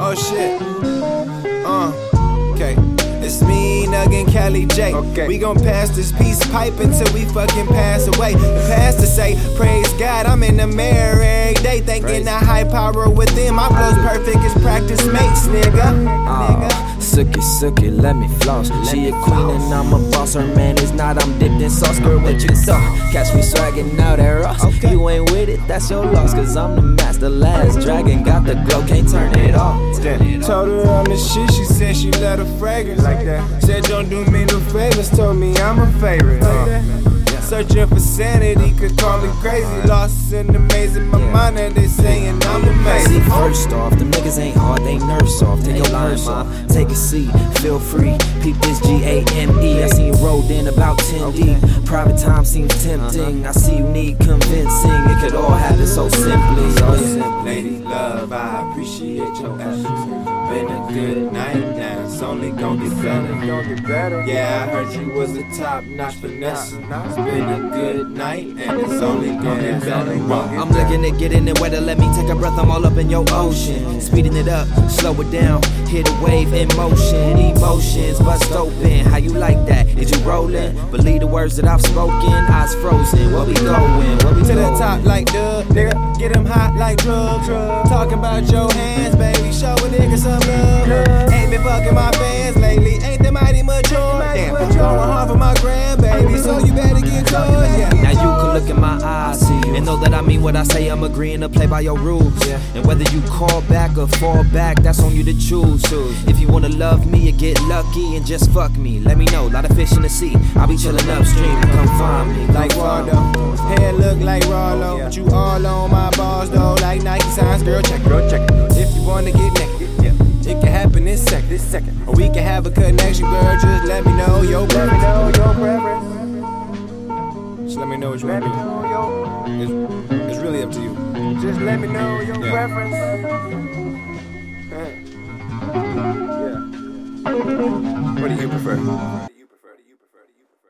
Oh shit. Uh, okay. It's me, Nug, and Kaly Jay. Okay. We gon' pass this peace pipe until we fucking pass away. The pastor say, Praise God, I'm in the mirror every day, thanking the high power within. My flow's perfect as practice makes, nigga. Nigga. Sookie, sookie, let me floss. she a queen and I'm a boss. Her man is not. I'm dipped in sauce. Girl, what you thought? Catch me swagging out at Ross. Okay. You ain't with it, that's your loss. Cause I'm the master. Last dragon got the glow, can't turn it off. Told her I'm the shit, she said she let her fragrance Like that. Said don't do me no favors, told me I'm a favorite. Uh, Searching for sanity, could call me crazy. Lost in the maze in my mind, and they saying I'm See, first off, the niggas ain't hard, they nurse off. Take your purse off, take a seat, feel free. Peep this G A M E. I see you rolled in about 10 deep. Private time seems tempting. Uh-huh. I see you need convincing. It could all happen so simply. Oh, yeah. Lady love, I appreciate your effort. Been a good night now, it's only gon' get better. Don't get better. Yeah, I heard you was a top notch finesse. It's been a good night, and it's only gonna get better. I'm looking at getting it wetter. Let me take a breath. I'm all up in your ocean. Speeding it up, slow it down. Hit a wave in motion. Emotions bust open. How you like that? Is you rolling? Believe the words that I've spoken. Eyes frozen. Where we going? Where we to the top like Doug, nigga. Get him hot like drugs. Talking about your hands, baby. Show a nigga some love. Ain't been fucking my fans lately. Ain't that mighty mature? Damn, going hard for my grandbaby. So you better get yours, yeah. Now you can look in my eyes and know that I mean what I say. I'm agreeing to play by your rules. Yeah. And whether you call back or fall back, that's on you to choose. If you wanna love me or get lucky and just fuck me, let me know. Lot of fish in the sea. I'll be chilling upstream. Come find me. Like Come. Waldo, hair look like Rollo. But you all on my balls though, like Nike signs, girl. Check, girl, check. If you wanna get naked, yeah, it can happen this second, this second. Or we can have a connection, girl. Just let me know your Let me know your preference. Just let me know what you wanna do. It's, it's really up to you. Just let me know your Yeah. preference. What do you prefer?